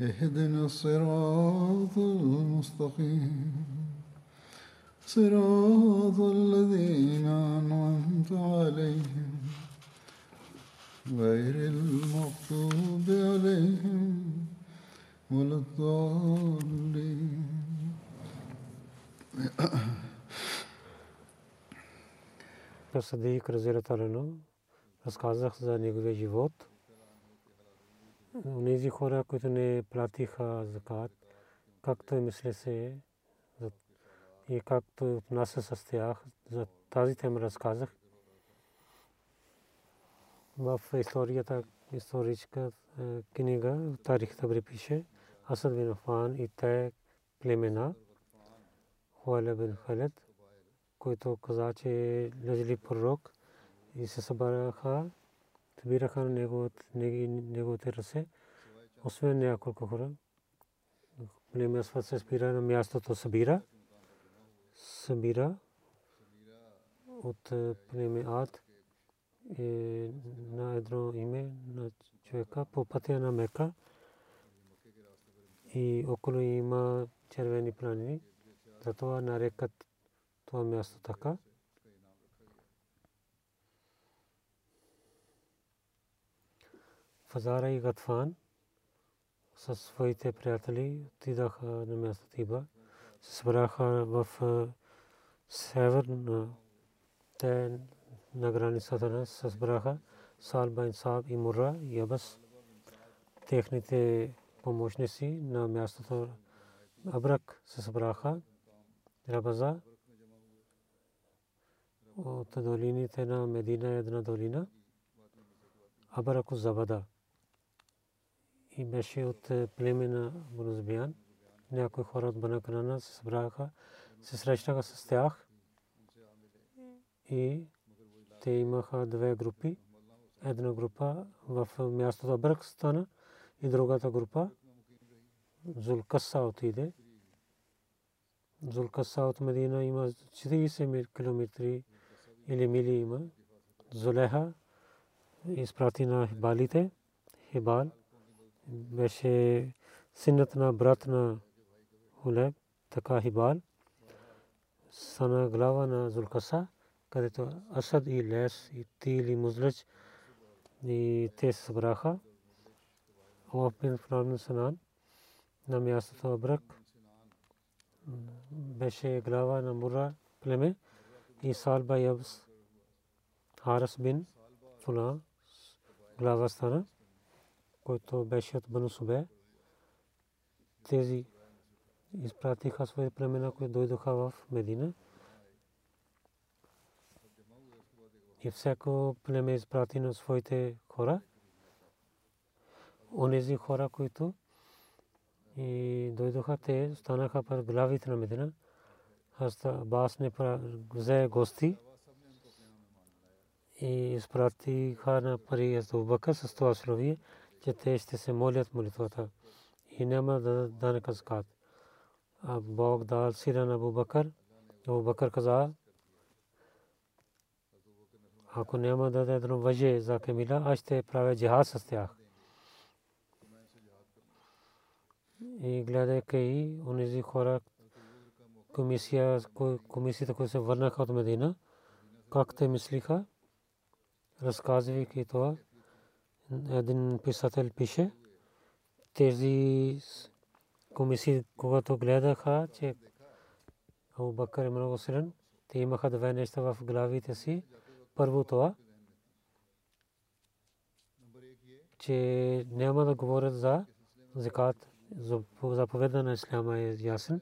اهدنا الصراط المستقيم صراط الذين أنعمت عليهم غير المغضوب عليهم ولا الضالين Садик Разираталено разказах за неговия живот. Унези хора, които не платиха закат, както и мисля се и както отнася с тях, за тази тема разказах. В историята, историческа книга, Тарих Табри Асад бин Афан и те племена, Хуаля бин Халед, който каза, че е лъжли пророк и се събраха, неговите ръце, освен няколко хора. Племе Асфат се спира на мястото събира, събира от племе Ад е на едно име на човека по пътя на Мека и около има червени планини. Затова нарекат това място така. И Гатфан със своите приятели отидаха на място Тиба. Събраха в север на те на границата на събраха Салба Инсаб и Мура и Абас. Техните помощници на мястото Абрак се събраха. Рабаза от долините на Медина една долина. Абараку Забада. И беше от племе на Бунузбиян. Някои хора от Банаканана се събраха, се срещнаха с тях. И те имаха две групи. Една група в мястото Абрак стана и другата група Зулкаса отиде. Зулкаса от Медина има 40 км или мили има. Зулеха изпрати на хибалите. Хибал беше синът на брат на Хулеб, така Хибал. Сана глава на Зулкаса, където Асад и Лес и Тил и Музлич и те се събраха. Омав бин Флан Санан на мястото Абрак беше глава на Мура племе и Салба Ябс Харас бин Фула глава стана, който беше от Бану Субе. Тези изпратиха своите племена, които дойдоха в Медина. И всяко племе изпрати на своите хора. Онези хора, които и дойдоха, те станаха пред главите на Медина. Хаста Абас не взе гости и изпратиха на пари Азу Бакър с това условие, че те ще се молят молитвата и няма да дадат закат. А Бог дал сира на Абу Бакър. Абу Бакър каза, ако няма да даде едно въже за Камила, аз ще правя джихад с тях. И гледайки и онези хора, комисия, комисията, които се върнаха от Медина, как те мислиха, разказвайки това, един писател пише, тези комисии, когато гледаха, че Абу Бакър е много силен, те имаха две неща в главите си. Първо това, че няма да говорят за закат. Заповеда на Исляма е ясен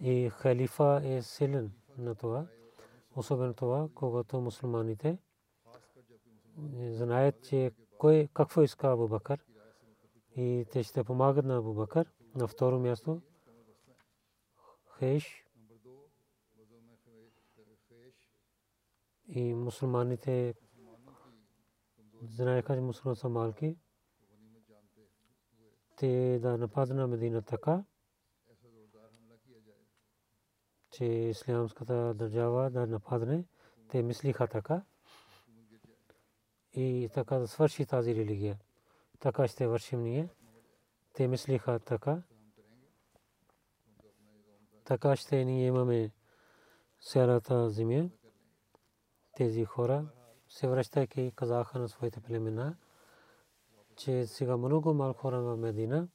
и халифа е силен на това. Особено това, когато мусулманите знаят, че кой какво иска Абу Бакър и те ще помагат на Абу Бакър. На второ място Хейш и мусулманите знаеха, че мусулман са малки. Те да нападат на Медина така, че ислямската държава да нападне. Те мислиха така и така да свърши тази религия. Така ще вършим ние. Те мислиха така. Така ще ние имаме цялата земя. Тези хора се връщайки казаха на своите племена, че сега много малко хора в Медина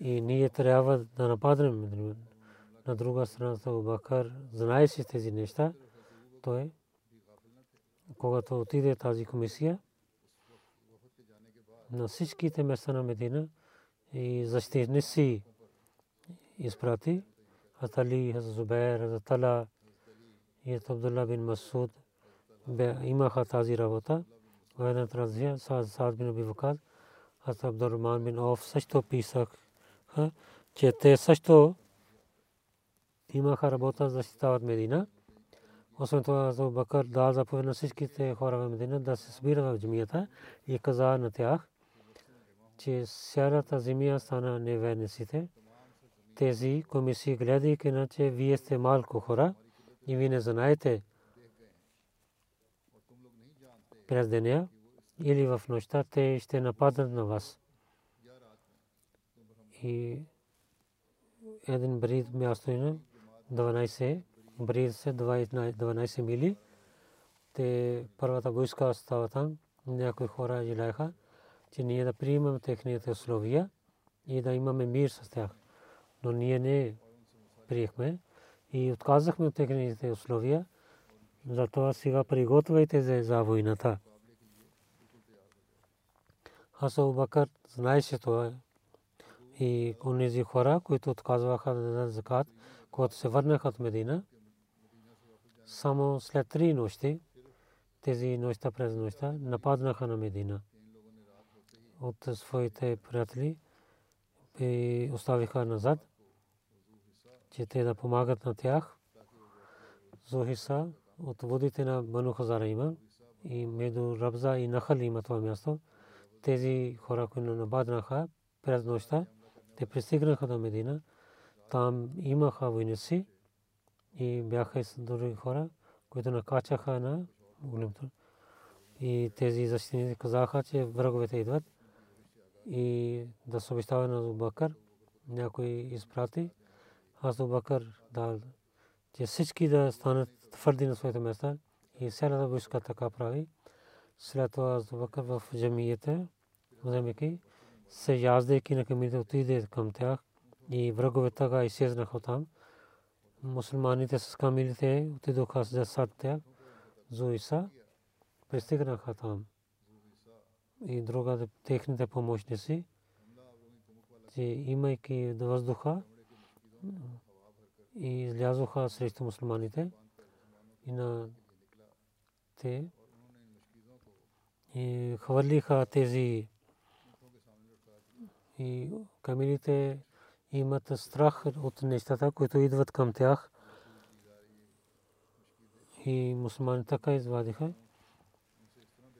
и ние трябва да нападнем на друга страна Абу Бакър знае си тези неща, той когато отиде тази комисия на всичките места на Медина и защитници изпрати Атали, Зубайр, Атала и Абдулла бин Масуд имаха тази работа. Войната разия Саад бин Аби Вакад, Аз Абдурман бин Оф също писах, че те също имаха работа за защитават Медина. Освен това, Азу Бакър дал заповед на всичките хора в Медина да се събират в джамията и каза на тях, че цялата земя стана неверниците. Тези комисии гледайки на че вие сте малко хора и вие не знаете през деня или в нощта те ще нападнат на вас. И един брид място има 12 брид се 12 мили. Те първата войска остава там. Някои хора желаяха, че ние да приемем техните условия и да имаме мир с тях. Но ние не приехме и отказахме от техните условия затова сега приготвяйте за войната. Хасан Бакър знаеше това. И онези хора, които отказваха да дадат закат, когато се върнаха от Медина, само след три нощи, тези нощта през нощта, нападнаха на Медина. От своите приятели и оставиха назад, че те да помагат на тях. Зохиса от водите на Бану има и между Рабза и Нахал има това място. Тези хора, които набаднаха през нощта, те пристигнаха до Медина. Там имаха войници и бяха и други хора, които накачаха на големто. И тези защитници казаха, че враговете идват и да съобщава на Зубакър. Някой изпрати. Аз Зубакър дал, че всички да станат твърди на своите места и цялата войска така прави. След това Азубакър в джамията, вземайки се яздейки на камите, отиде към тях и враговете така изчезнаха там. Мусулманите с камилите отидоха за сад тях. Зуиса пристигнаха там. И друга техните помощници, че имайки въздуха и излязоха срещу мусулманите и на те и хвърлиха тези и камилите имат страх от нещата, които идват към тях. И мусулманите така извадиха,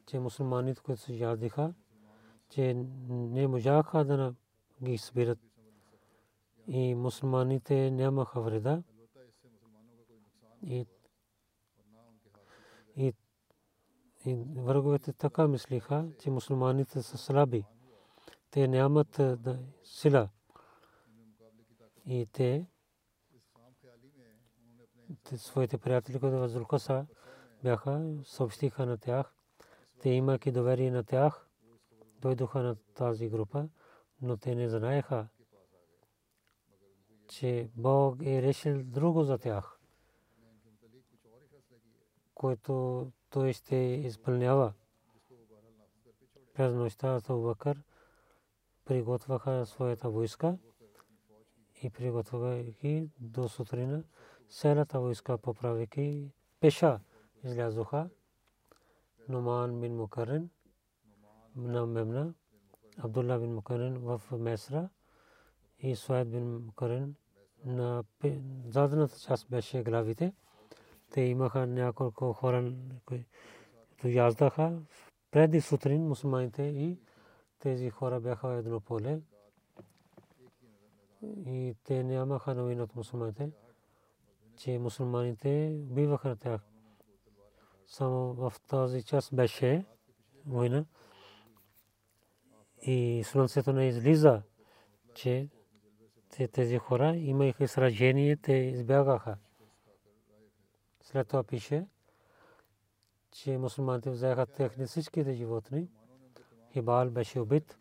че мусулманите, които се ядиха, че не можаха да ги събират. И мусулманите нямаха вреда. И и, и враговете така мислиха, че мусулманите са слаби. Те нямат да, сила. И те, те своите приятели, които в Зулкаса бяха, съобщиха на тях. Те имаки доверие на тях, дойдоха на тази група, но те не знаеха, че Бог е решил друго за тях, което той ще изпълнява. През нощта Абу приготвяха своята войска и приготвяха ги до сутрина. Селата войска поправяйки пеша излязоха. Номан бин Мукарен на Мемна, Абдулла бин Мукарен в Месра и Суайд бин Мукарен на задната част беше главите. Те имаха няколко хора, които яздаха преди сутрин мусулманите и тези хора бяха едно поле. И те нямаха новина от мусулманите, че мусулманите биваха тях. Само в този час беше война. И слънцето не излиза, че тези хора имаха сражение, те избягаха. След това пише, че мусулманите взеха техни всичките животни. Хибал беше убит.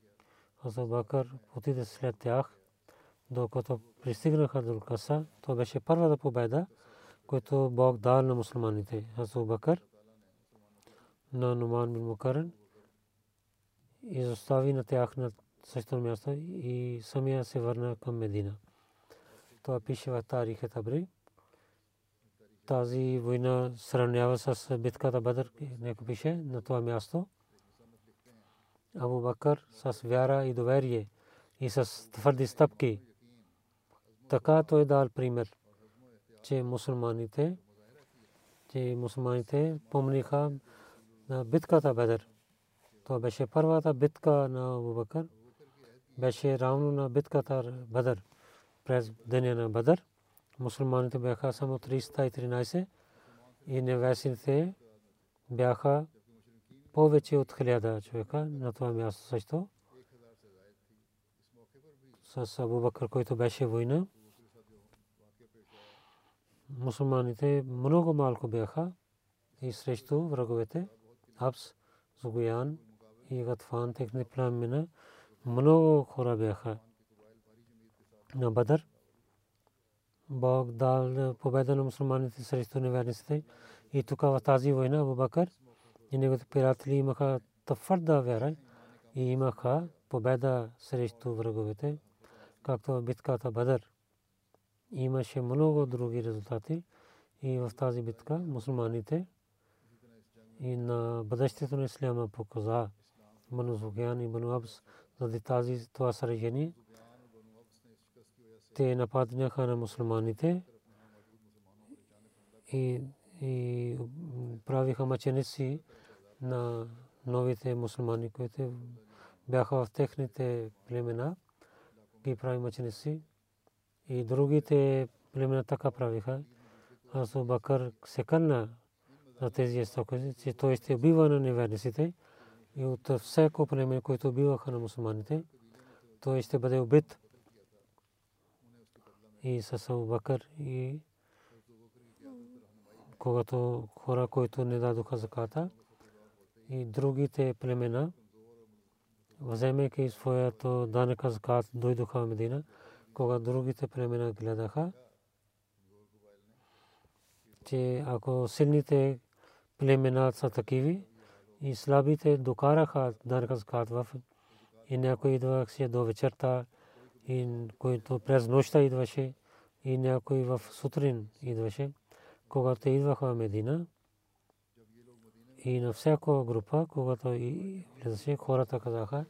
Азу Бакър отиде след тях, докато пристигнаха до Каса. То беше първата победа, която Бог дал на мусулманите. Азу Бакър на Нуман бин Мукарен изостави на тях на същото място и самия се върна към Медина. Това пише в Тарих Табри. Тази война сравнява с битката Бадър, нека пише на това място. Абу Бакър с вяра и доверие и с твърди стъпки. Така той дал пример, че мусулманите, че мусулманите помниха на битката Бадър. Това беше първата битка на Абу Бакър. Беше равно на битката Бадър. През деня на Бадър мусулманите бяха само 313 и невесите бяха повече от хиляда човека на това място също. С Абу Бакър, който беше война. Мусулманите много малко бяха и срещу враговете. Абс, Зугуян и Гатфан, техни пламена, много хора бяха на Бадър. Бог дал победа на мусулманите срещу неверниците. И тук в тази война Абу Бакър и неговите приятели имаха твърда вяра и имаха победа срещу враговете, както в битката Бадър. Имаше много други резултати и в тази битка мусулманите и на бъдещето на исляма показа Бану Суфян и Бану Абс заради тази това сражение. Те нападнаха на мусулманите и, и правиха мъченици на новите мусулмани, които бяха в техните племена, ги прави мъченици. И другите племена така правиха. Аз Бакър се кърна за тези стоки, че той убива на неверниците и от всеко племе, което убиваха на мусулманите, той ще бъде убит. И с Бакър и когато хора, които не дадоха заката и другите племена, вземайки своето данъка закат, дойдоха в Медина, когато другите племена гледаха, че ако силните племена са такиви и слабите докараха данъка закат в и някой идваше до вечерта и който през нощта идваше и някой в сутрин идваше, когато идваха в Медина и на всяка група, когато влизаше, хората казаха,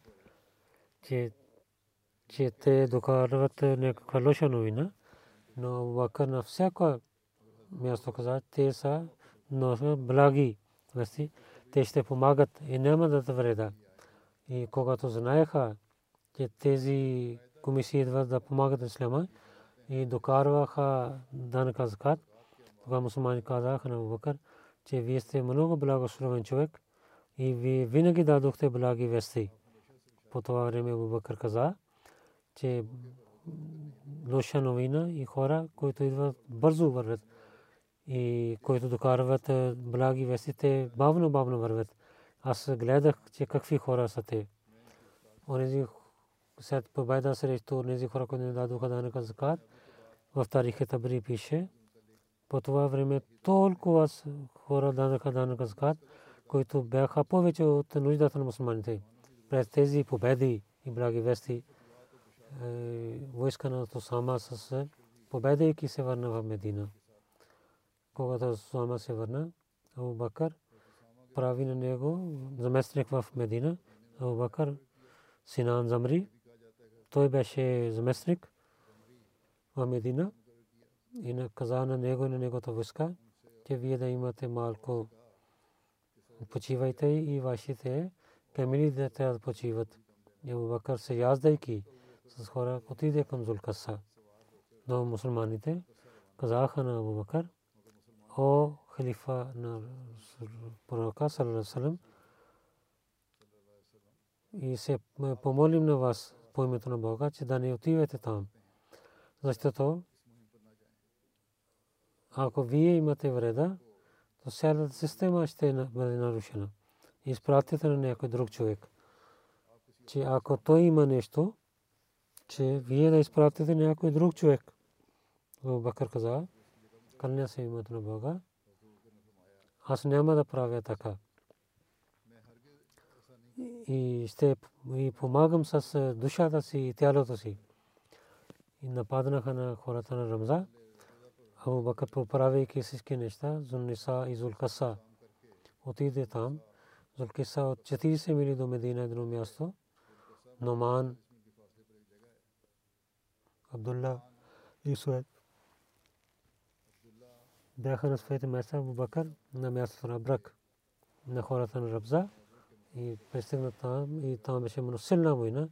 че, че те докарват някаква лоша новина, но вака на всяко място каза, те са но благи вести, те ще помагат и няма да вреда. И когато знаеха, че тези комисии идват да помагат на исляма и докарваха данъка закат, тогава мусулмани казаха на Бакър, че вие сте много благословен човек и вие винаги дадохте благи вести. По това време Бакър каза, че лоша новина и хора, които идват бързо вървят и които докарват благи вести, те бавно, бавно вървят. Аз гледах, че какви хора са те. Онези след победа срещу онези хора, които не дадоха данъка закат, в Тарих Табри пише, по това време толкова хора данъка данъка закат, които бяха повече от нуждата на мусулманите. През тези победи и браги вести, е, войска на Тосама с победейки се върна в Медина. Когато Тосама се върна, Абу Бакър прави на него заместник в Медина. Абу Бакър Синан Замри, той беше заместник в Медина и на каза на него и на неговата войска, че вие да имате малко почивайте и вашите камили да трябва да почиват. Абу Бакър се яздайки с хора отиде към Зулкаса. Но мусулманите казаха на Абу Бакър, о халифа на пророка саллалаху и се помолим на вас по името на Бога, че да не отивате там. Защото ако вие имате вреда, то цялата система ще бъде нарушена. Изпратите на някой друг човек. Че ако той има нещо, че вие да изпратите някой друг човек. Бакър каза, кълня се името на Бога. Аз няма да правя така. И ще и помагам с душата си и тялото си. И нападнаха на хората на Рамза. Абу Бакър поправяйки всички неща, Зунниса и Зулкаса. Отиде там. Зулкиса от 40 мили до Медина едно място. Номан, И Суед. Бяха на своите места Абу Бакър на мястото на Брак на хората на Рабза и пристигна там и там беше много силна война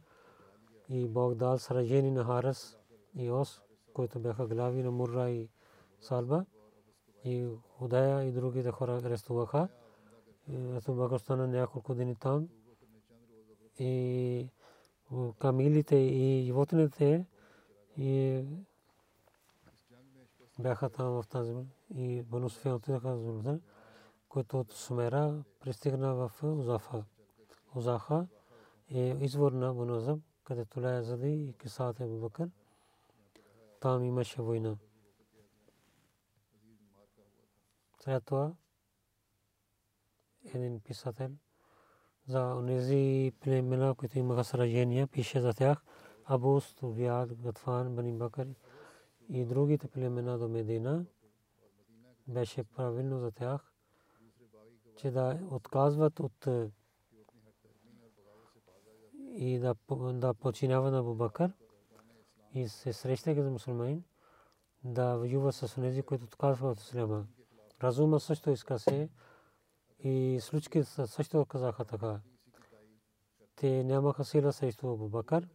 и Бог дал сражени на Харас и Ос, които бяха глави на Мурра и Салба и Худая и другите хора арестуваха. Ето Бакър стана няколко дни там и камилите и животните и бяха там в тази и Бану Суфиян отидаха за който от Сумера пристигна в Узафа. Узаха е извор на Бану където Ля Зади и Кисаат Абу Бакър. Там имаше война. След това един писател за тези племена, които имаха сражения, пише за тях Абу Стувияд, Гатфан, Бани Бакър и другите племена до Медина. Беше правилно за тях, че да отказват от и да, да починява на Абу Бакър и се срещаха за мусулманин да воюва с тези, които отказват от исляма. Разума също иска се и случки също казаха така. Те нямаха сила срещу Абу Бакър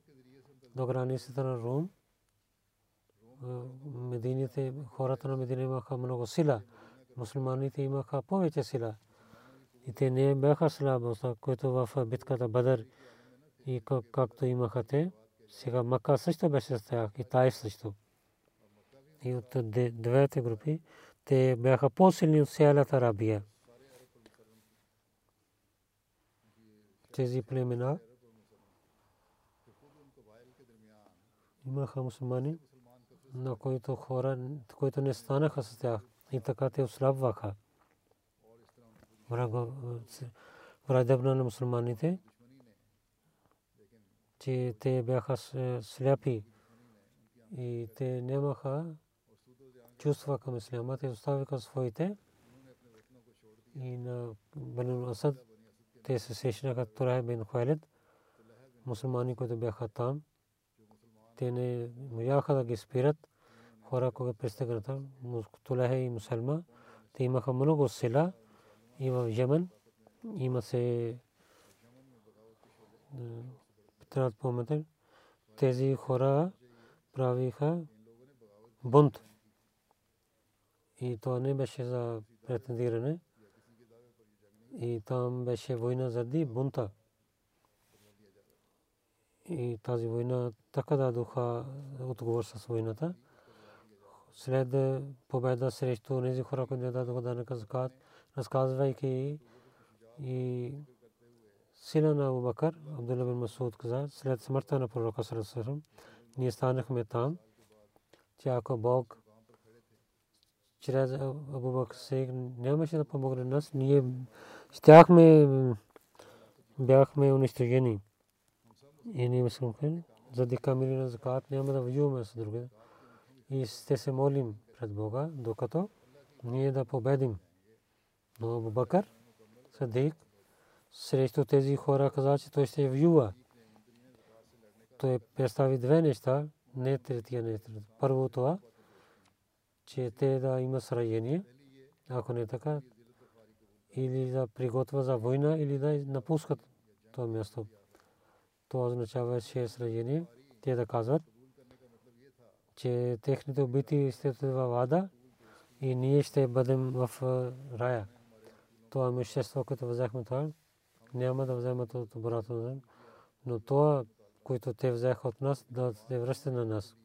до границата на Рум. Медините, хората на Медина имаха много сила. Мусулманите имаха повече сила. И те не бяха слабост, които в битката Бадър и както имаха те. Сега Мака също беше с тях и Тайф също. И от двете групи те бяха по-силни от цялата Арабия. Тези племена имаха мусулмани, на които хора, които не станаха с тях и така те ослабваха. Враждебна на мусулманите, че те бяха сляпи и те нямаха чувства към исляма, те оставиха своите и на Бану Асад те се срещнаха Турай бин Хуайлид, мусулмани, които бяха там. Те не можаха да ги спират. Хора, когато пристигнаха, Тулахе и Мусалма, те имаха много села и в Йемен има се трябва да помните, тези хора правиха бунт. И това не беше за претендиране. И там беше война заради бунта. И тази война така дадоха отговор с войната. След победа срещу тези хора, които не дадоха данъка закат, разказвайки и сина на Абу Бакър, Абдулла Масуд каза, след смъртта на пророка Сарасарам, ние станахме там че ако Бог чрез Абу Бакр Сик нямаше да помогне нас, ние щяхме бяхме унищожени. И ние мислим, заради камили на закат няма да воюваме с други. И ще се молим пред Бога, докато ние да победим. Но Абу Бакър Садик срещу тези хора каза, че той ще воюва. Той представи две неща, не третия не Първо това, че те да има сражение, ако не така, или да приготвя за война, или да напускат това място. Това означава, че сражение. Те да казват, че техните убити ще във вада и ние ще бъдем в рая. Това имущество, което взехме това, няма да вземат от обратно. Но това, което те взеха от нас, да се връща на нас.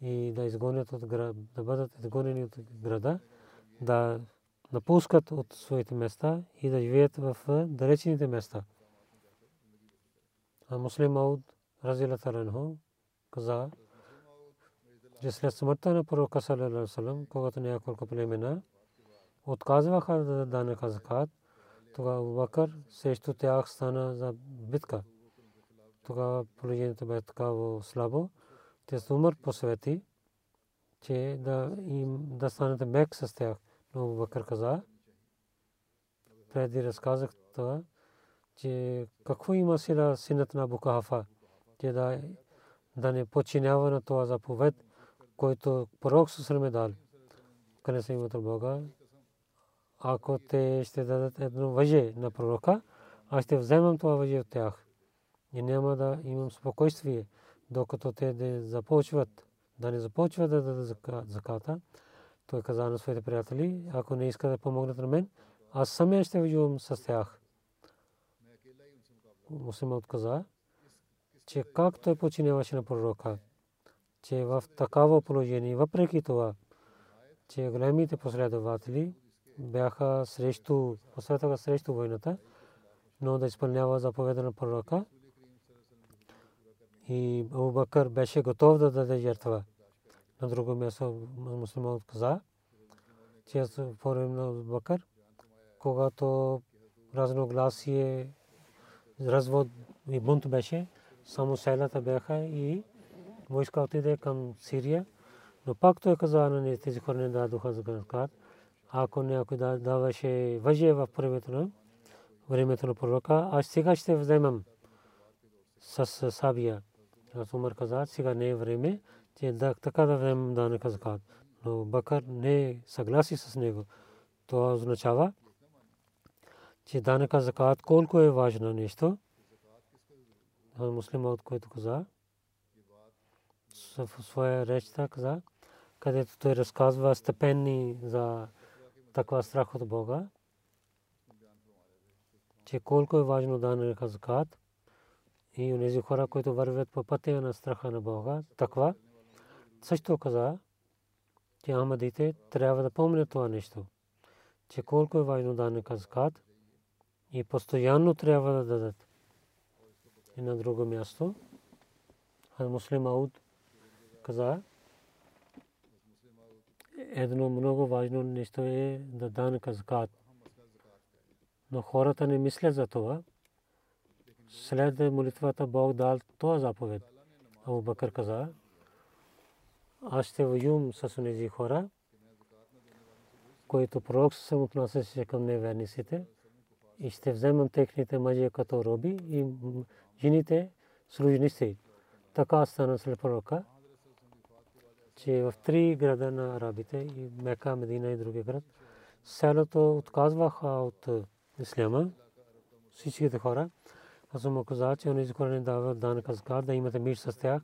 И да изгонят от града, да бъдат изгонени от града, да напускат от своите места и да живеят в далечните места. А муслим Ауд, разилата каза, че след смъртта на пророка саллалаху когато няколко племена отказваха да данъка закат, тогава Бакър срещу тях стана за битка. Тогава положението бе такава слабо. Те с умър посвети, че да им да станете мек с тях. Но Бакър каза, преди разказах това, че какво има сила синът на Букахафа, че да, да не починява на това заповед, който пророк Сусрам е дал. Къде се имат Бога, ако те ще дадат едно въже на пророка, аз ще вземам това въже от тях. И няма да имам спокойствие, докато те да започват, да не започват да дадат заката. Той каза на своите приятели, ако не искат да помогнат на мен, аз самия ще воювам с тях. Мусима отказа, че как той починяваше на пророка, че в такава положение, въпреки това, че големите последователи бяха срещу, посветаха срещу войната, но да изпълнява заповеда на пророка. И Абу Бакър беше готов да даде жертва. На друго място мусулман каза, че по време на Абу Бакър, когато разногласие, развод и бунт беше, само селата бяха и войска отиде към Сирия. Но пак той каза на тези хора не дадоха закат ако някой даваше въже в времето времето на пророка, аз сега ще вземам с сабия. Аз Умар каза, сега не е време, че да, така да вземем данъка закат. Но Бакър не съгласи с него. Това означава, че данъка закат колко е важно нещо. Муслима от който каза, в своя реч каза, където той разказва степени за таква страх от Бога, че колко е важно да не закат и онези хора, които вървят по пътя на страха на Бога, таква, също каза, че Ахмадите трябва да помнят това нещо, че колко е важно да не закат и постоянно трябва да дадат. И на друго място, Муслим Ауд каза, едно много важно нещо е да дан казкат. Но хората не мислят за това. След молитвата Бог дал това заповед. Абу Бакър каза, аз ще воюм с тези хора, които пророк се отнасяше към неверниците и ще вземам техните мъже като роби и жените служници. Така стана след пророка че в три града на арабите и Мека, Медина и други град, селото отказваха от исляма, всичките хора. Аз му каза, че онези хора дават дан казка, да имате мир с тях.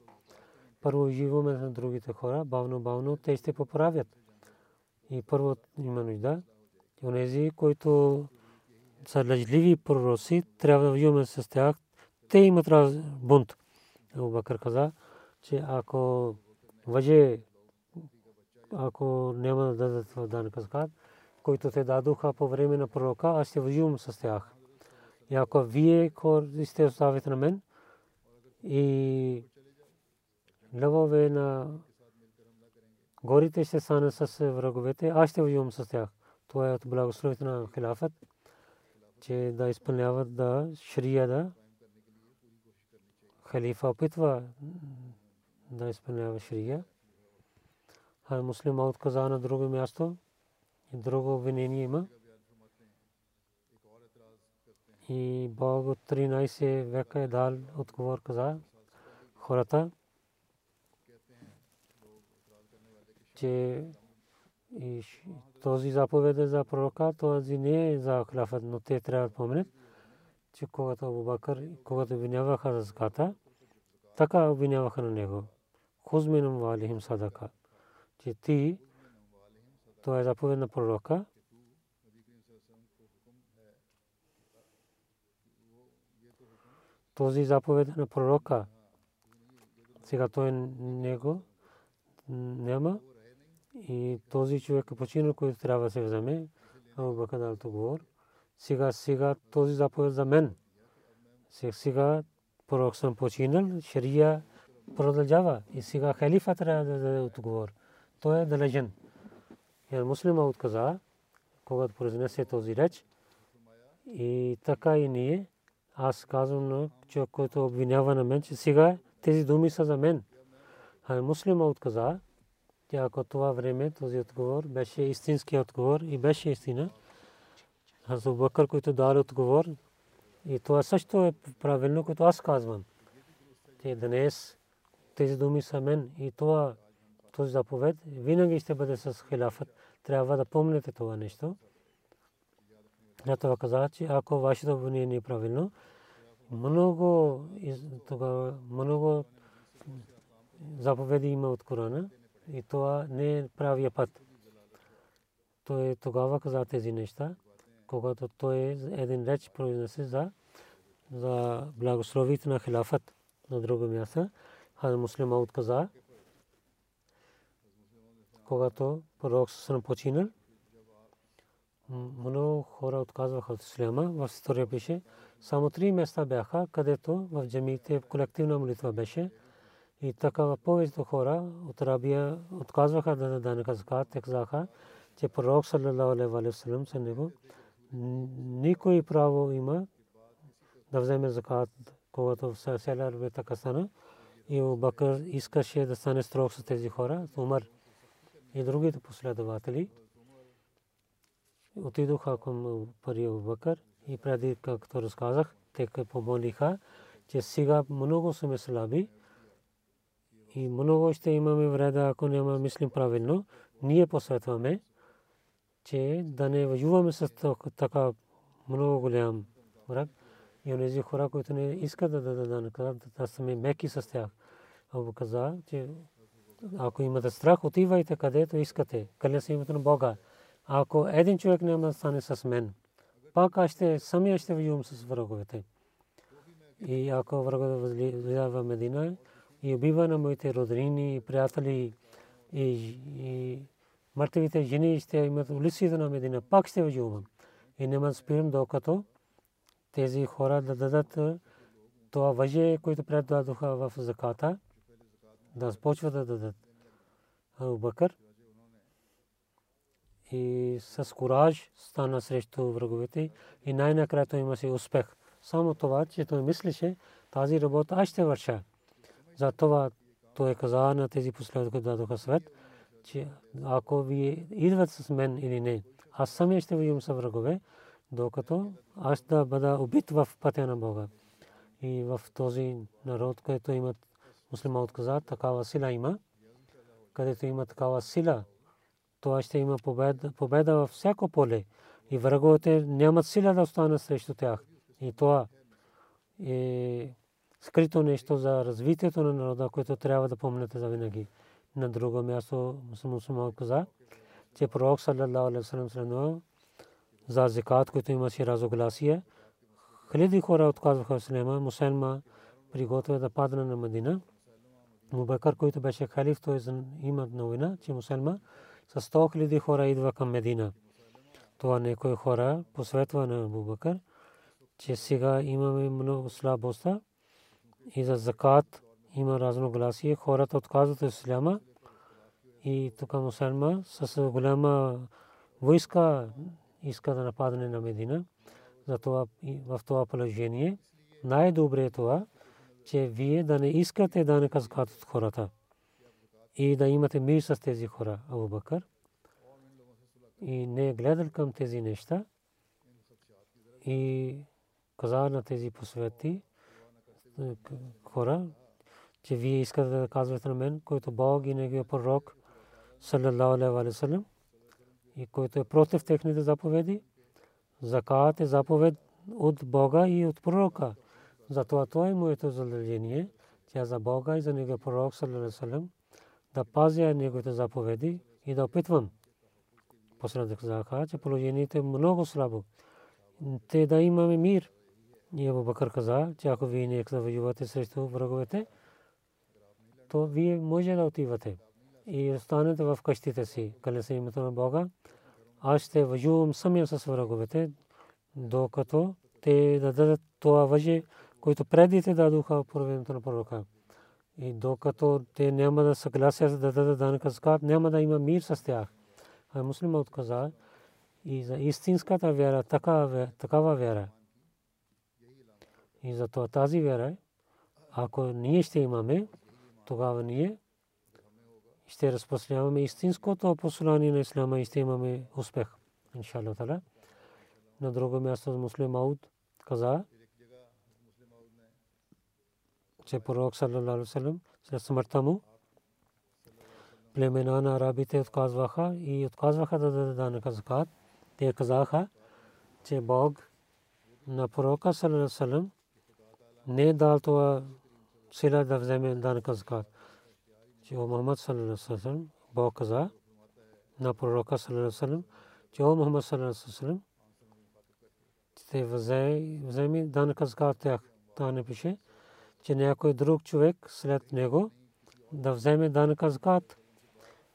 Първо живоме на другите хора, бавно, бавно, те ще поправят. И първо има нужда. И онези, които са лъжливи пророци, трябва да воюваме с тях. Те имат бунт. Абу Бакър каза, че ако въже, ако няма да дадат в дан каскад, които те дадоха по време на пророка, аз ще воювам с тях. И ако вие сте оставите на мен и лъвове на горите ще станат с враговете, аз ще воювам с тях. Това е от благословите на хилафът, че да изпълняват да шрия да халифа опитва да изпълнява шрия. А муслима отказа на друго място и друго обвинение има. И Бог от 13 века е дал отговор каза хората, че и този заповед е за пророка, този не е за хлафът, но те трябва да помнят, че когато Абу Бакър, когато обвиняваха за заката, така обвиняваха на него. Хузминам валихим садака. Че ти, това е заповед на пророка, този заповед на пророка, сега той него няма и този човек е починал, който трябва да се вземе. Абу Бакър дал договор. Сега, сега този заповед за мен. Сега пророк съм починал, шария продължава и сега халифа трябва да даде отговор. Той е далечен. И муслима отказа, когато произнесе този реч. И така и ние, аз казвам на човек, който обвинява на мен, че сега тези думи са за мен. А муслима отказа, ако това време този отговор беше истински отговор и беше истина. Хазу Бакър, който даде отговор, и това също е правилно, което аз казвам. Те днес тези думи са мен и това този заповед винаги ще бъде с хилафът. Трябва да помните това нещо. На това каза, че ако вашето обвинение е правилно, много, много заповеди има от Корана и това не е правия път. Той тогава каза тези неща, когато той един реч произнесе за за благословите на хилафът на друго място. Хаз муслима отказа, когато пророк съм починал, много хора отказваха от исляма. В история пише, само три места бяха, където в джамиите колективна молитва беше. И така в повечето хора от Рабия отказваха да дадат закат, те казаха, че пророк саллалаху алейхи ва саллям се него никой право има да вземе закат, когато в селяр бе така стана. И Бакър искаше да стане строг с тези хора, Умар и другите последователи. Отидоха към пари Бакър и преди, както разказах, те помолиха, че сега много сме слаби и много ще имаме вреда, ако няма мислим правилно. Ние посветваме, че да не воюваме с така много голям враг и онези хора, които не искат да дадат да да сме меки с тях. Абу каза, че ако имате страх, отивайте където искате. Каля се името на Бога. Ако един човек няма да стане с мен, пак аз ще самия ще воювам с враговете. И ако враговете възлиза в Медина и убива на моите роднини и приятели и, мъртвите жени ще имат улиците на Медина, пак ще воювам. И няма спирам докато тези хора да дадат това въже, което предадоха в заката, да започват да дадат. Абу Бакър и с кураж стана срещу враговете и най-накрая той имаше успех. Само това, че той мислеше, тази работа аз ще върша. Затова той каза на тези последователи, които дадоха свет, че ако ви идват с мен или не, аз самия ще воювам с врагове, докато аз да бъда убит в пътя на Бога. И в този народ, който имат муслима отказа, такава сила има, където има такава сила, това ще има победа, победа във всяко поле. И враговете нямат сила да останат срещу тях. И това е скрито нещо за развитието на народа, което трябва да помните за винаги. На друго място мусулман каза, че пророк саллаллаху алейхи wa sallam за закат, който имаше разогласие. Хиляди хора отказваха Ислама, мусулма приготвя да падне на Медина. Мубакър, който беше халиф, той има новина, че мусулма с 100 хиляди хора идва към Медина. Това някои хора посветва на Абубакър, че сега имаме много слабоста и за закат има разногласие. Хората отказват Исляма и тук мусалма с голяма войска иска да нападне на Медина. Затова в това положение най-добре е това, че вие да не искате да не казкат от хората и да имате мир с тези хора, Абу Бакър. И не е към тези неща и каза на тези посвети хора, че вие искате да казвате на мен, който Бог и неговия пророк, саллалаху алейхи салам, и който е против техните заповеди. Закат е заповед от Бога и от пророка. Затова това е моето задължение, тя за Бога и за неговия пророк, саллалаху салам, да пазя неговите заповеди и да опитвам. Посланник казаха, че положението е много слабо. Те да имаме мир. И Абу Бакър каза, че ако вие не воювате срещу враговете, то вие може да отивате и останете в къщите си, къде се името на Бога. Аз ще воювам самия с враговете, докато те дадат това въже, което преди те дадоха проведението на пророка. И докато те няма да съгласят да дадат данъка закат, няма да има мир с тях. А муслима отказа и за истинската вяра, такава вяра. И за това тази вяра, ако ние ще имаме, тогава ние ще разпространяваме истинското послание на Ислама и ще имаме успех. Иншалла. На друго място муслим Ауд каза, че пророк саллалаху алейхи след смъртта му племена на арабите отказваха и отказваха да дадат данъка закат. Те казаха, че Бог на пророка саллалаху не е дал това сила да вземе данъка закат. Че о Мухаммад вассалам Бог каза на пророка вассалам, че о Мухаммад вассалам те вземи данъка закат тях. Та не пише, че някой друг човек след него да вземе данъка закат.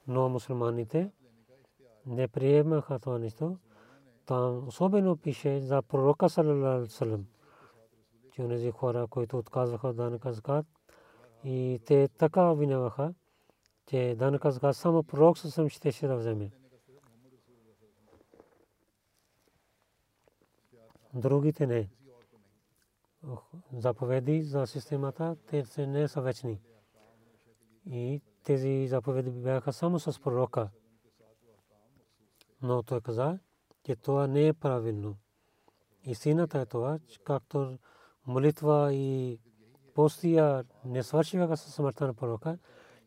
Но мусулманите не приемаха това нещо. Там особено пише за пророка вассалам, че онези хора, които отказваха данъка закат и те така обвиняваха, че данъка закат само пророк съвсем щеше да вземе. Другите не заповеди за системата, те се не са вечни. И тези заповеди бяха само с пророка. Но той каза, че това не е правилно. Истината е това, както молитва и постия не свършиха с смъртта на пророка,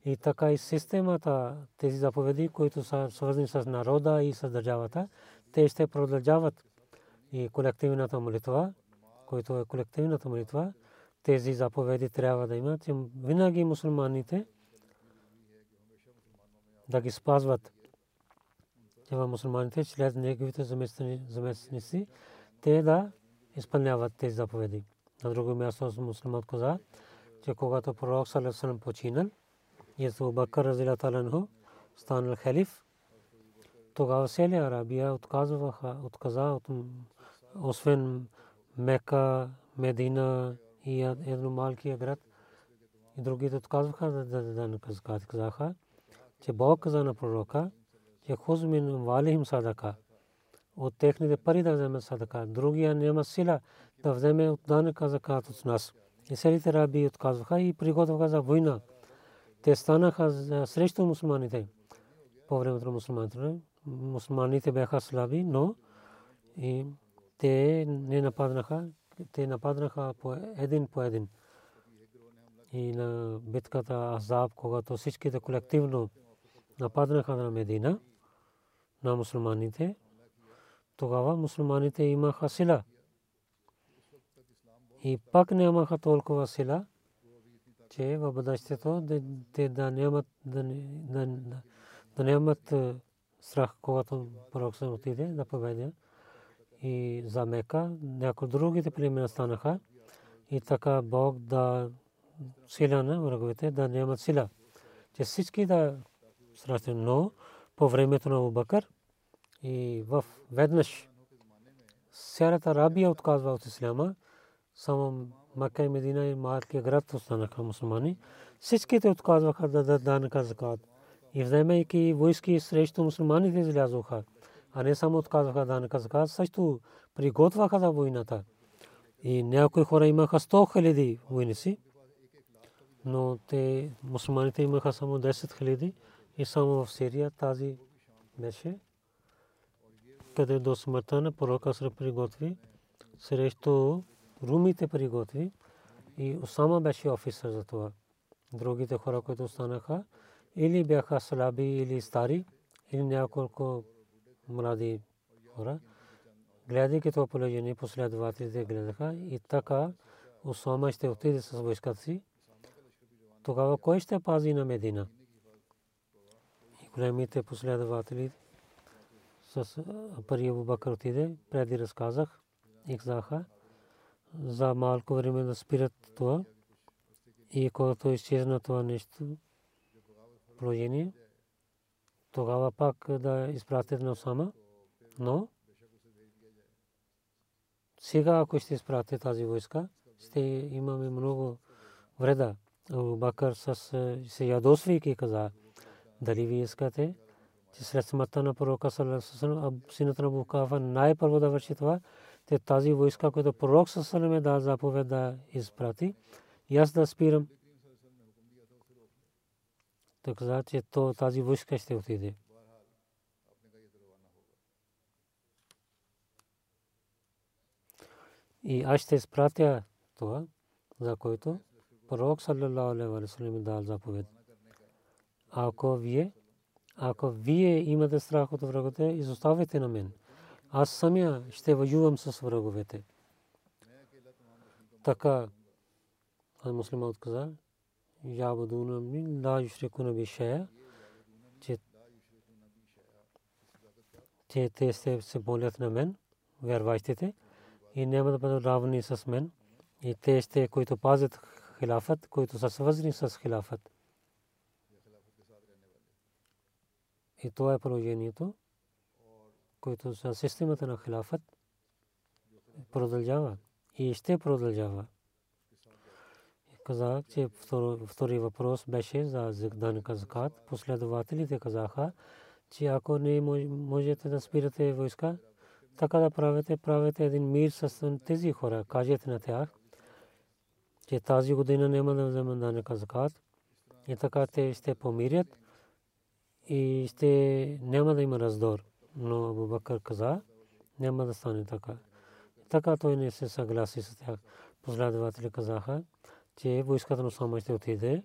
и така и системата, тези заповеди, които са свързани с народа и с държавата, те ще продължават и колективната молитва който е колективната молитва, тези заповеди трябва да имат. Винаги мусулманите да ги спазват. Това мусулманите, чрез неговите заместници, те да изпълняват тези заповеди. На друго място мусулман каза, че когато пророк Салесалам починал, и Абу Бакър Разила Таланху станал халиф, тогава цели Арабия отказваха, отказа, освен Мека, Медина и едно малкия град. И другите отказваха да дадат закат. Казаха, че Бог каза на пророка, че хуз мин валихим садака. От техните пари да вземе садака. Другия няма сила да вземе от данъка закат от нас. И селите раби отказваха и приготвяха за война. Те станаха срещу мусулманите. По времето на мусулманите. Мусулманите бяха слаби, но и те не нападнаха, те нападнаха по един по един. И на битката Азаб, когато всичките колективно нападнаха на Медина, на мусулманите, тогава мусулманите имаха сила. И пак нямаха толкова сила, че в бъдещето те да нямат, да, нямат страх, когато пророк се отиде да победя и за Мека, някои другите племена станаха и така Бог да сила на враговете да нямат сила. Че всички да срещат, но по времето на Убакър и в веднъж Сярата Рабия отказва от Исляма, само Мака и Медина и малкия град останаха мусулмани. Всичките отказваха да дадат данъка закат. и вземайки войски срещу мусулманите излязоха, а не само отказваха данъка закат, също приготвяха за войната. И някои хора имаха 100 хиляди войници, но те мусулманите имаха само 10 хиляди и само в Сирия тази беше, къде до смъртта на пророка се приготви, срещу румите приготви и Осама беше офисър за това. Другите хора, които останаха, или бяха слаби или стари, или няколко млади хора. Гледайки това положение, последователите гледаха и така Осама ще отиде с войската си. Тогава кой ще пази на Медина? И големите последователи с Пари Бакър отиде, преди разказах и казаха за малко време да спират това и когато изчезна това нещо, положение, тогава пак да изпратят на Осама, но сега ако ще изпратят тази войска, ще имаме много вреда. Бакър се ядосвайки каза, дали ви искате, че след смъртта на пророка синът на Букава най-първо да върши това, те тази войска, която пророк Сасалем е дал заповед да изпрати, и аз да спирам. Така че то тази войска ще отиде. И аз ще изпратя това, за който пророк саллалаху алейхи ва саллям дал заповед. Ако вие, ако вие имате страх от враговете, изоставете на мен. Аз самия ще воювам с враговете. Така, аз муслимът каза, ябудуна ми ла юшрикуна би шея, че те се, се на мен, вярващите, и няма да бъдат равни с мен. И те ще, които пазят хилафът, които са свързани с хилафът. И това е положението, което за системата на хилафът продължава и ще продължава. Казах, че втори въпрос беше за данъка закат. Последователите казаха, че ако не можете да спирате войска, така да правите, правите един мир с тези хора. Кажете на тях, че тази година няма да вземат данъка закат. И така те ще помирят и ще няма да има раздор. Но Абу Бакър каза, няма да стане така. Така той не се съгласи с тях. Последователи казаха, че войската на Осама ще отиде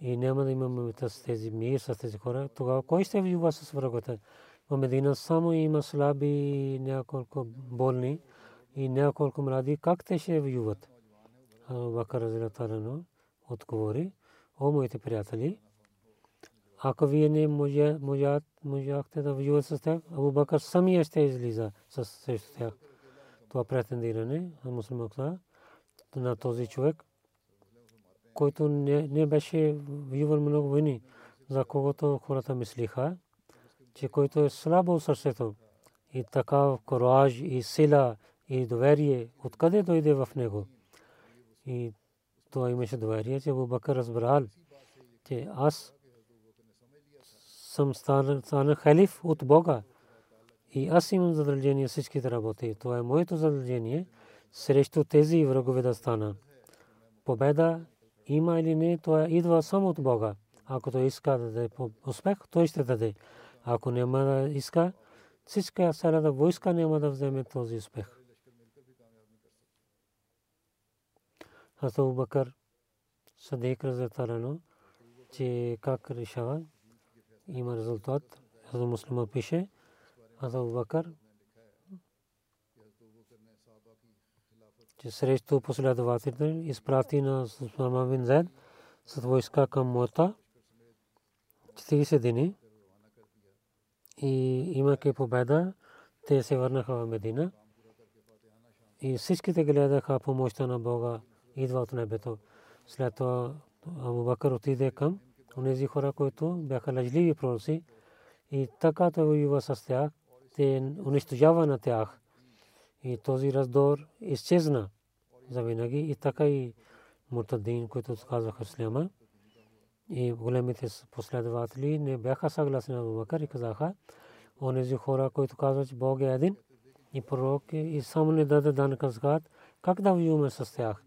и няма да имаме с тези мир с тези хора. Тогава кой ще воюва с враговете? В Медина само има слаби, няколко болни и няколко млади. Как те ще воюват? Бакър Разилатарано отговори, о моите приятели, ако вие не можахте да воювате с тях, Абу Бакър самия ще излиза срещу тях. Това претендиране на мусулманка на този човек, който не, не беше воювал много войни, за когото хората мислиха, че който е слабо сърцето и така кораж и сила и доверие, откъде дойде в него. И това имаше доверие, че Абу Бакър разбрал, че аз съм стана халиф от Бога. И аз имам задължение всичките работи. Това е моето задължение срещу тези врагове да стана. Победа има или не, това идва само от Бога. Ако той иска да даде успех, той ще даде. Ако няма да иска, всичка сарада войска няма да вземе този успех. Хазрат Бакър разетарано, че как решава, има резултат. Хазрат Муслима пише, Хазрат Бакър че срещу последователите изпрати на Сулейман бин Зайд с войска към Мота 40 дни и имайки победа, те се върнаха в Медина и всичките гледаха помощта на Бога идва от небето. След това Абу Бакър отиде към онези хора, които бяха лъжливи пророци. И така той воюва с тях, те унищожава на тях. И този раздор изчезна за винаги и така и мутадин, които казваха Исляма, и големите последователи не бяха съгласни на Бакър и казаха, онези хора, които казват, че Бог е един и пророк и само не даде дан казват, как да воюваме с тях.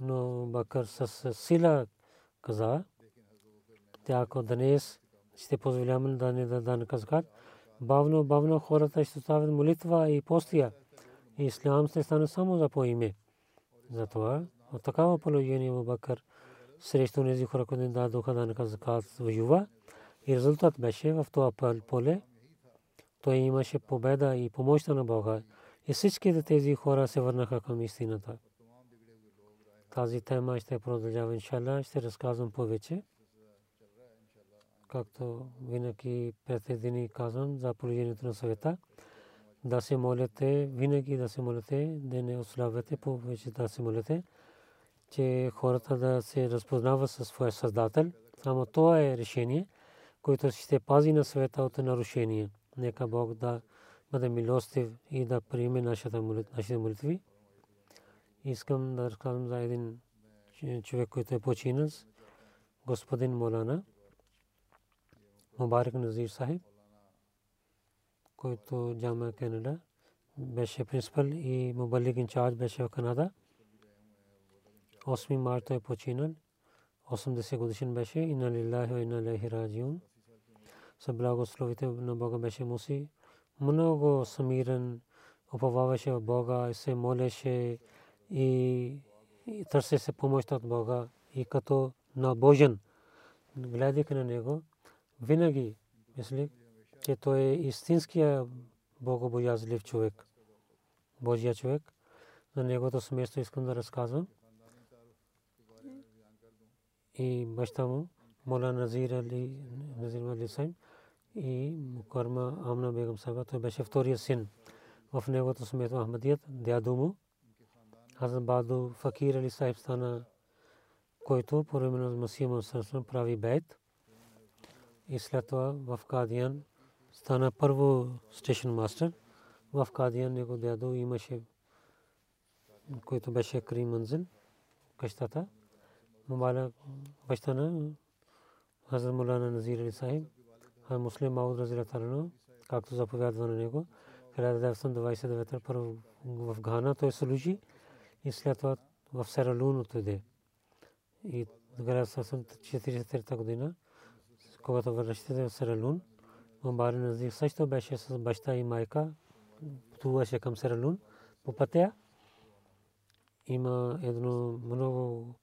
Но Бакър с сила каза, тя ако днес ще позволяваме да не дан казват, бавно, бавно хората ще ставят молитва и постия. Ислам ще стане само за по име. Затова от такава положение Бакър срещу тези хора, които не дадоха данъка закат воюва. И резултат беше в това поле. Той имаше победа и помощта на Бога. И всички тези хора се върнаха към истината. Тази тема ще продължава, иншалла. Ще разказвам повече. Както винаги пред дни казвам за положението на света. Да се молите, винаги да се молите, да не ослабвате, повече да се молите че хората да се разпознават със своя създател. Само това е решение, което ще пази на света от нарушение. Нека Бог да бъде милостив и да приеме нашите молитви. Искам да разказвам за един човек, който е починал, господин Молана, Мубарак Назир Сахиб, който Джама Канада беше принципал и Мубалик инчарж беше в Канада. 8 марта е починал. 80 годишен беше. Инна лиллахи ва инна илайхи раджиун. С благословите на Бога беше муси. Много самирен уповаваше в Бога и се молеше и търсеше помощ от Бога. И като на Божен, гледайки на него, винаги мисли, че той е истинския богобоязлив човек, Божия човек. За негото семейство искам да разказвам и баща му Мола Назир Али Назир Сайм и Мукарма Амна Бегам Саба. Той беше втория син. В неговото семейство Ахмадият, дядо му. Аз Баду Факир Али Сайб стана, който по време на Масия Мусарсен прави бейт и след това в Кадиян стана първо стейшн мастер. В Кадиян него дядо имаше, който беше Крим Манзин, къщата. Мубаля баща на Хазар Мулана Назир Али а муслим Мауд Разира Тарано, както заповядва на него. 1929 първо в Гана той служи и след това в Сералун отиде. И 1943 година когато връщате в Сералун, Мубарин Назир също беше с баща и майка, пътуваше към Сералун по пътя. Има едно много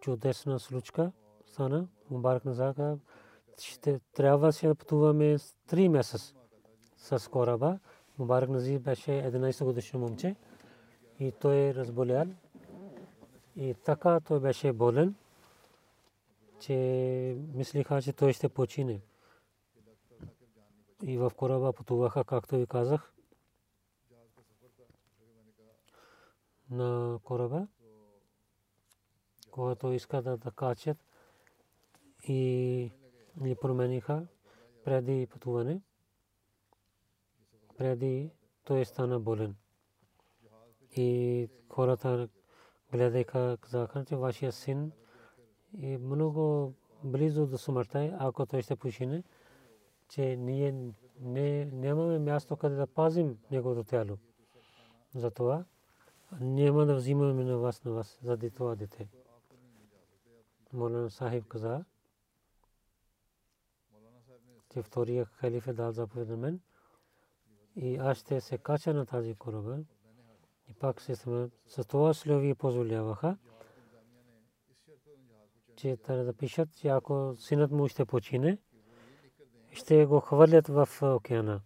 чудесна случка стана. Мубарак Назака ще трябва да пътуваме 3 месеца с кораба. Мубарак Нази беше 11 годишно момче и той е разболял. И така той беше болен, че мислиха, че той ще почине. И в кораба пътуваха, както ви казах, на кораба когато иска да качат и ни промениха преди пътуване. Преди той стана болен. И хората гледаха, казаха, че вашия син е много близо до смъртта, ако той ще почине, че ние не, нямаме място къде да пазим неговото тяло. Затова няма да взимаме на вас, на вас, заради това дете. Молана Сахиб каза, че втория халиф е дал заповед на мен и аз ще се кача на тази кораба и пак се с това слови позволяваха, че трябва да пишат, че ако синът му ще почине, ще го хвърлят в океана.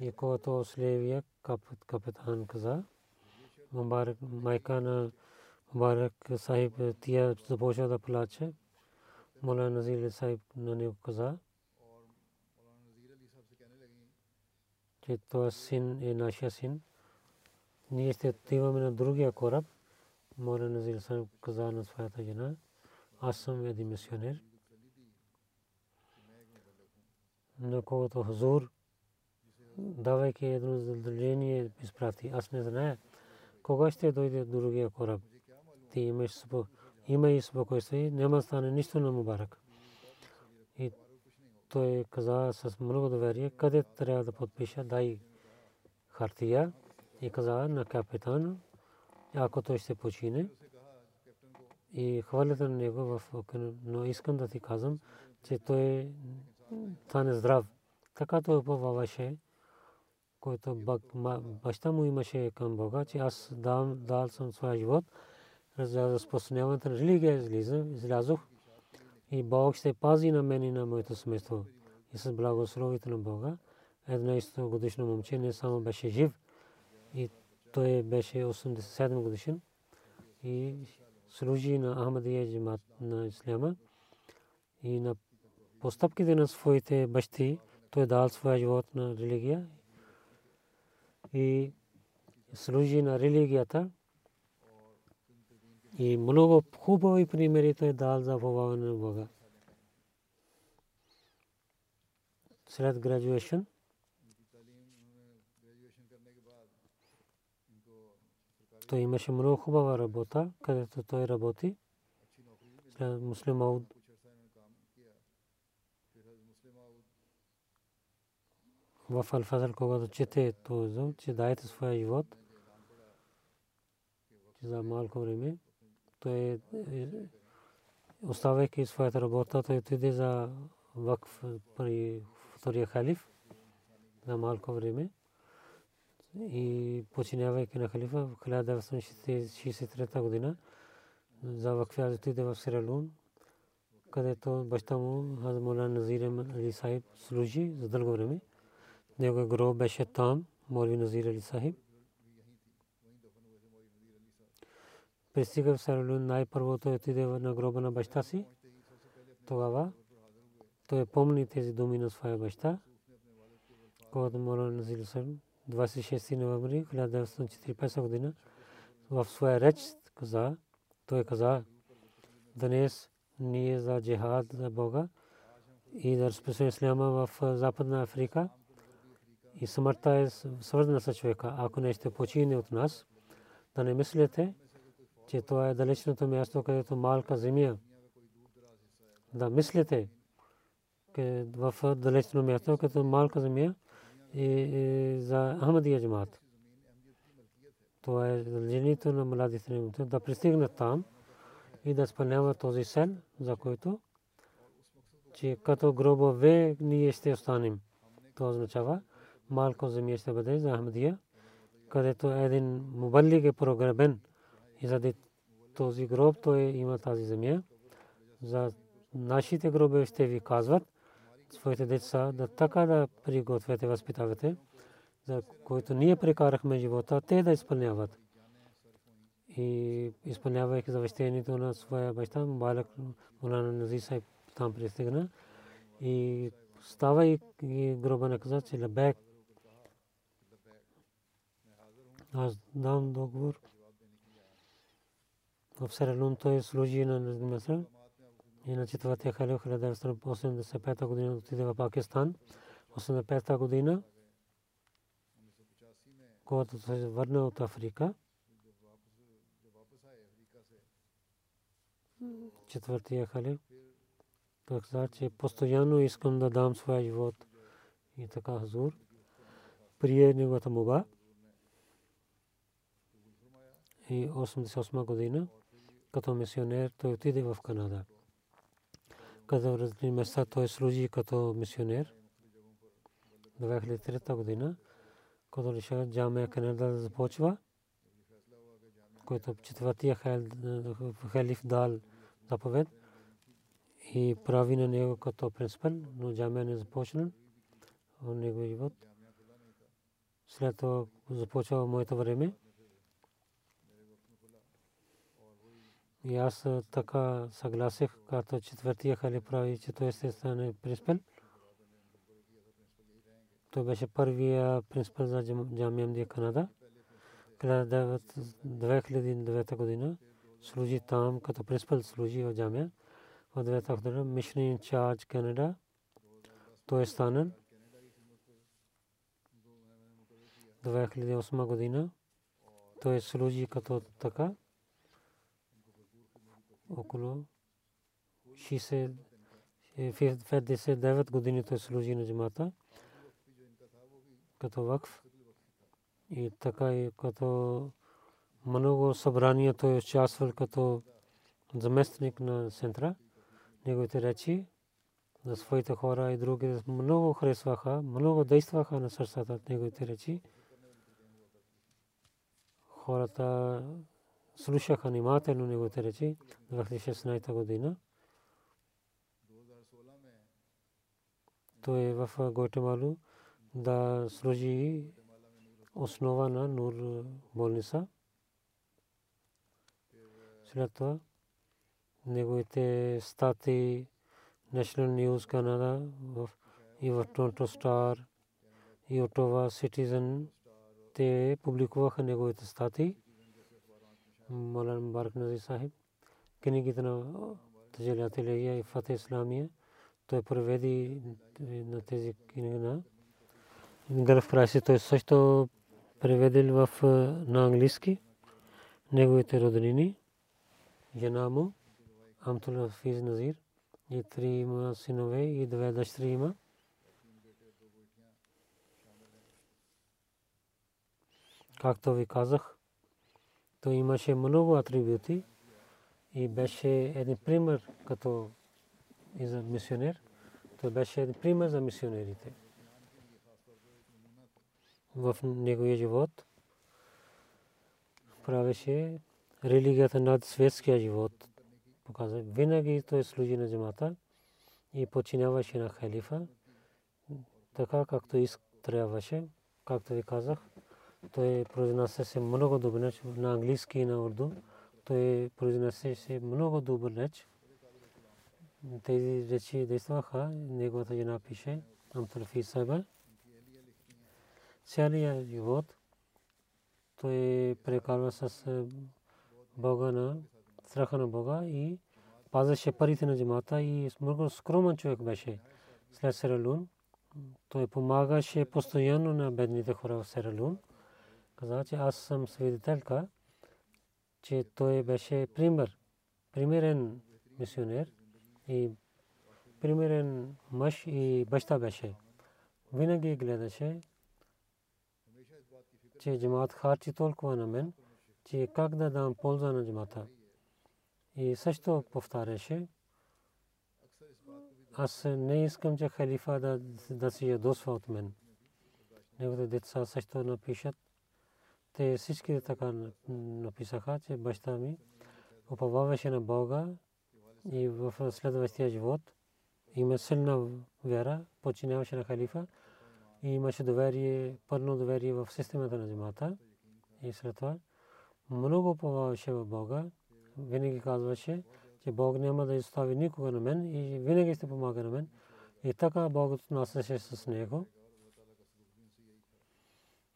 И когато слевия капитан каза, майка на Барак Сахиб тия започна да плаче. Мола Назир Сахиб на него каза, че това син е нашия син. Ние ще отиваме на другия кораб. Мола Назир Сахиб каза на своята жена, аз съм един мисионер. На когото хазур, давайки едно задължение, изпрати. Аз не зная кога ще дойде другия кораб. ти имаш има и спокойствие, няма стане нищо на Мубарак. И той каза с много доверие, къде трябва да подпиша, дай хартия и каза на капитан, ако той ще почине и хвалят на него в но искам да ти казвам, че той стане здрав. Така той уповаваше, който баща му имаше към Бога, че аз дам, дал съм своя живот, за разпространяването на религия излязох и Бог ще пази на мен и на моето семейство. И с благословите на Бога, 11 годишно момче не само беше жив, и той беше 87 годишен и служи на Ахмадия джимат на Исляма и на постъпките на своите бащи той дал своя живот на религия и служи на религията и много хубави примери той дал за поваване на Бога. След graduation той имаше много хубава работа, където той работи. Муслим Ауд в Алфазър, когато чете то, че дайте своя живот за малко време, той е, оставяйки своята работа, той отиде за вакф при втория халиф за малко време и починявайки на халифа в 1963 година за вакфя отиде в Сиралун, където баща му Хазмула Назир Али Сахиб служи за дълго време. Него гроб беше там, Молви Назир Али Сахиб. Пристига в Сиралун най-първо той отиде на гроба на баща си. Тогава той помни тези думи на своя баща, когато Мола Назир Сахиб 26 ноември 1945 година в своя реч каза, той каза, днес ние за джихад за Бога и да разпространим исляма в Западна Африка и смъртта е свързана с човека. Ако не ще почине от нас, да не мислите, че това е далечното място, където малка земя. Да мислите, в далечно място, където малка земя, и за Ахмадия джамат. Това е задължението на младите да пристигнат там и да изпълняват този сен, за който че като гробове ние ще останем. Това означава малко земя ще бъде за Ахмадия, където един мубалик е прогребен и заради този гроб той има тази земя. За нашите гробове ще ви казват, своите деца да така да приготвяте, възпитавате, за които ние прекарахме живота, те да изпълняват. И изпълнявайки завещението на своя баща, Мубалак Мулана Нази Сайб там пристигна и става и гроба на каза, че Лабек аз дам договор. В Сералун той служи на Назмасра и на четвъртия халиф 1985 година отиде в Пакистан. 85 година, когато се върна от Африка, четвъртия халиф, той каза, че постоянно искам да дам своя живот. И така Хазур прие неговата моба. И 88 година, като мисионер, той отиде в Канада като различни места той служи като мисионер. 2003 година, когато решава джамия Канада да започва, който четвъртия халиф дал заповед и прави на него като принципал, но джамия не започна в него живот. След това започва моето време. И аз така съгласих, като четвъртия хали прави, че той ще стане принципал. Той беше първия принципал за Джамия Мдия Канада. 2009 година служи там, като принципал служи в Джамия. В 2009 година мишни инчарж Канада. Той е станен. 2008 година той служи като така. Около 60 59 години той служи на джамата като вакф и така и като много събрания той участвал като заместник на центра. Неговите речи за своите хора и други много харесваха, много действаха на сърцата неговите речи. Хората слушаха внимателно неговите речи 2016 година. Той е в Гватемалу да служи основа на Нур болница. След това неговите стати National News Canada и в Toronto Star и Ottawa Citizen те публикуваха неговите стати. Малан Барк Назир Сахиб книгите на Таджалят Илия и Фатeh Исламия той преведи на тези книги на Гърф Прайси той също преведел в на английски неговите роднини жена му Амтул Физ Назир и три има синове и две дъщери има. Както ви казах, той имаше много атрибути и беше един пример като и за мисионер. Той беше един пример за мисионерите. В неговия живот правеше религията над светския живот показва. Винаги той служи на джамата и починяваше на халифа, така както трябваше, както ви казах. Той произнася се много добре на английски и на урду. Той произнася се много добър реч. Тези речи действаха. Неговата жена пише, Амталфи Сайба. Целият живот той прекарва с Бога на страха на Бога и пазеше парите на джамата и много скромен човек беше. След Сералун той помагаше постоянно на бедните хора в Сералун. Каза, че аз съм свидетелка, че той беше пример, примерен мисионер и примерен мъж и баща беше. Винаги гледаше, че джамат харчи толкова на мен, че как да дам полза на джамата. И също повтаряше, аз не искам, че халифа да, да си ядосва от мен. Неговите деца също напишат. Те всички така написаха, че баща ми уповаваше на Бога и в следващия живот има силна вяра, починяваше на халифа и имаше доверие, пълно доверие в системата на джамата. И след това много уповаваше в Бога винаги казваше, че Бог няма да изостави никога на мен и винаги ще помага на мен. И така Бог отнасяше с него.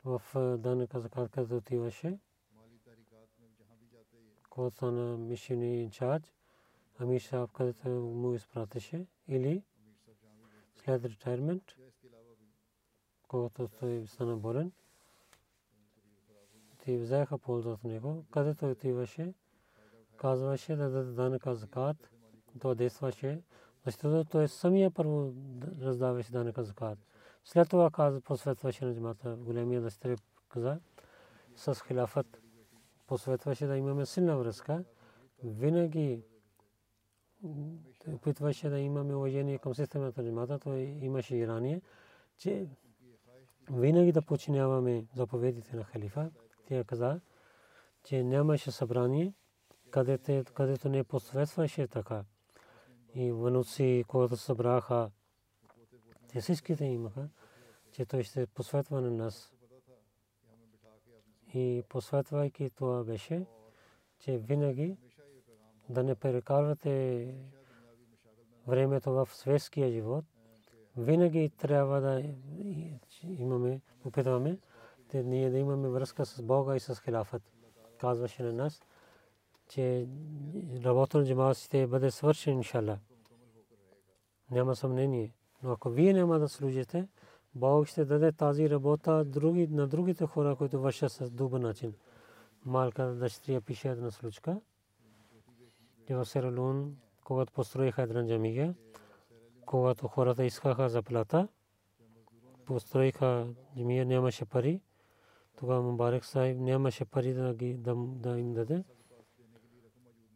В данъка закат, където отиваше, когато стана мишени инчарж, Амир Шахаб, където му изпратеше, или след ретайрмент, когато той стана болен, те взеха полза от него, където отиваше, казваше да даде данъка закат, то действаше, защото той самия първо раздаваше данъка закат. След това каза, посветваше на джамата, големия дъщери каза, с хилафът посветваше да имаме силна връзка. Винаги опитваше да имаме уважение към системата на джамата, той имаше ирание, че винаги да починяваме заповедите на халифа. Тя каза, че нямаше събрание, където, не посветваше така. И внуци, когато събраха, те всичките имаха, че той ще посветва на нас. И посветвайки това беше, че винаги да не прекарвате времето в светския живот, винаги трябва да имаме, опитваме, ние да имаме връзка с Бога и с хилафът. Казваше на нас, че работа на джамат ще бъде свършен, иншалла. Няма съмнение. Но ако вие няма да служите, Бог ще даде тази работа други, на другите хора, които вършат с добър начин. Малка дъщеря пише една случка, че в Сералун, когато построиха една джамия, когато хората искаха заплата, построиха джамия, нямаше пари. Тогава Мубарек Сахиб нямаше пари да, ги, да, да им даде.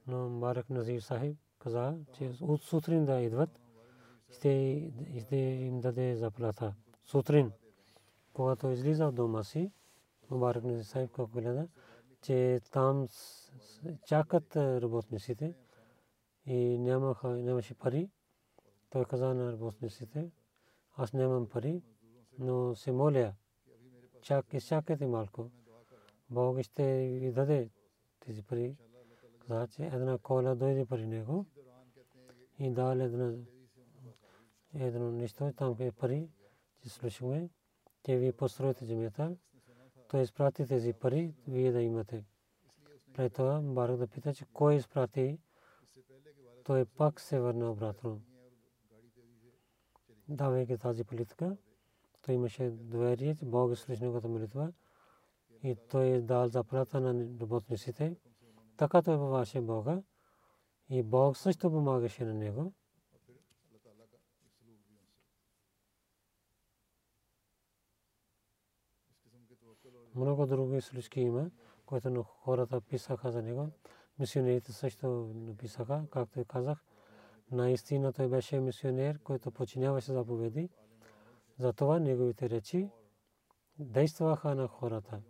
Но Мубарек Назир Сахиб каза, че от сутрин да идват, ще, им даде заплата. Сутрин, когато излиза от дома си, Мубарек Назир Сахиб как гледа, че там чакат работниците и нямаше пари. Той каза на работниците, аз нямам пари, но се моля, чак, изчакайте малко. Бог ще ви даде тези пари. Каза, че една кола дойде при него и дал една едно нещо, там е пари, че слушаме, че ви построите земята, той изпрати тези пари, вие да имате. Пред това Барак да пита, че кой изпрати, той пак се върна обратно. Давайки тази политика, той имаше доверие, че Бог е слуша неговата молитва и той е дал заплата на работниците. Така той ваше Бога и Бог също помагаше на него. Много други случки има, които хората писаха за него. Мисионерите също написаха, както казах. Наистина той беше мисионер, който починяваше заповеди. Затова неговите речи действаха на хората.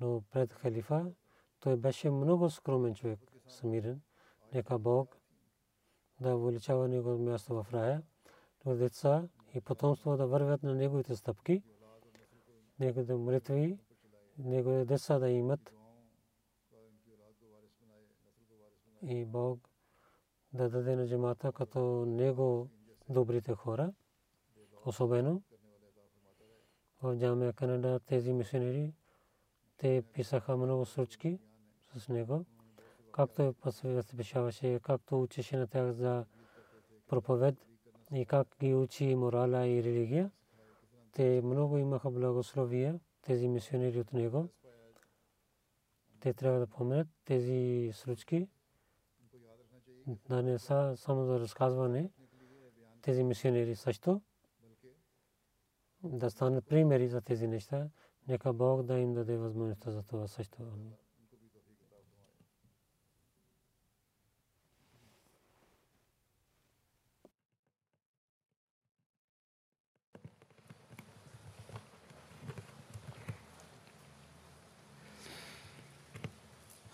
Но пред халифа той беше много скромен човек, самирен. Нека Бог да увеличава него място в рая, но деца и потомство да вървят на неговите стъпки, неговите молитви, неговите деца да имат и Бог да даде на джамата като него добрите хора, особено в Джамия Канада тези мисионери, те писаха много случки с него, както посвещаваше, както учеше на тях за проповед и как ги учи морала и религия. Те много имаха благословия, тези мисионери от него. Те трябва да помнят тези случки да не са само за разказване, тези мисионери също, да станат примери за тези неща. Нека Бог да им даде възможността за това също.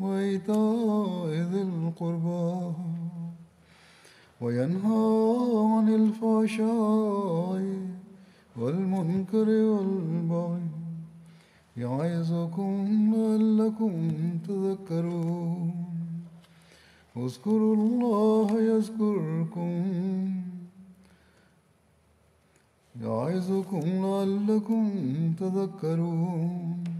وإيتاء ذي القربى وينهى عن الفحشاء والمنكر والبغي يعظكم لعلكم تذكرون. اذكروا الله يذكركم يعظكم لعلكم تذكرون.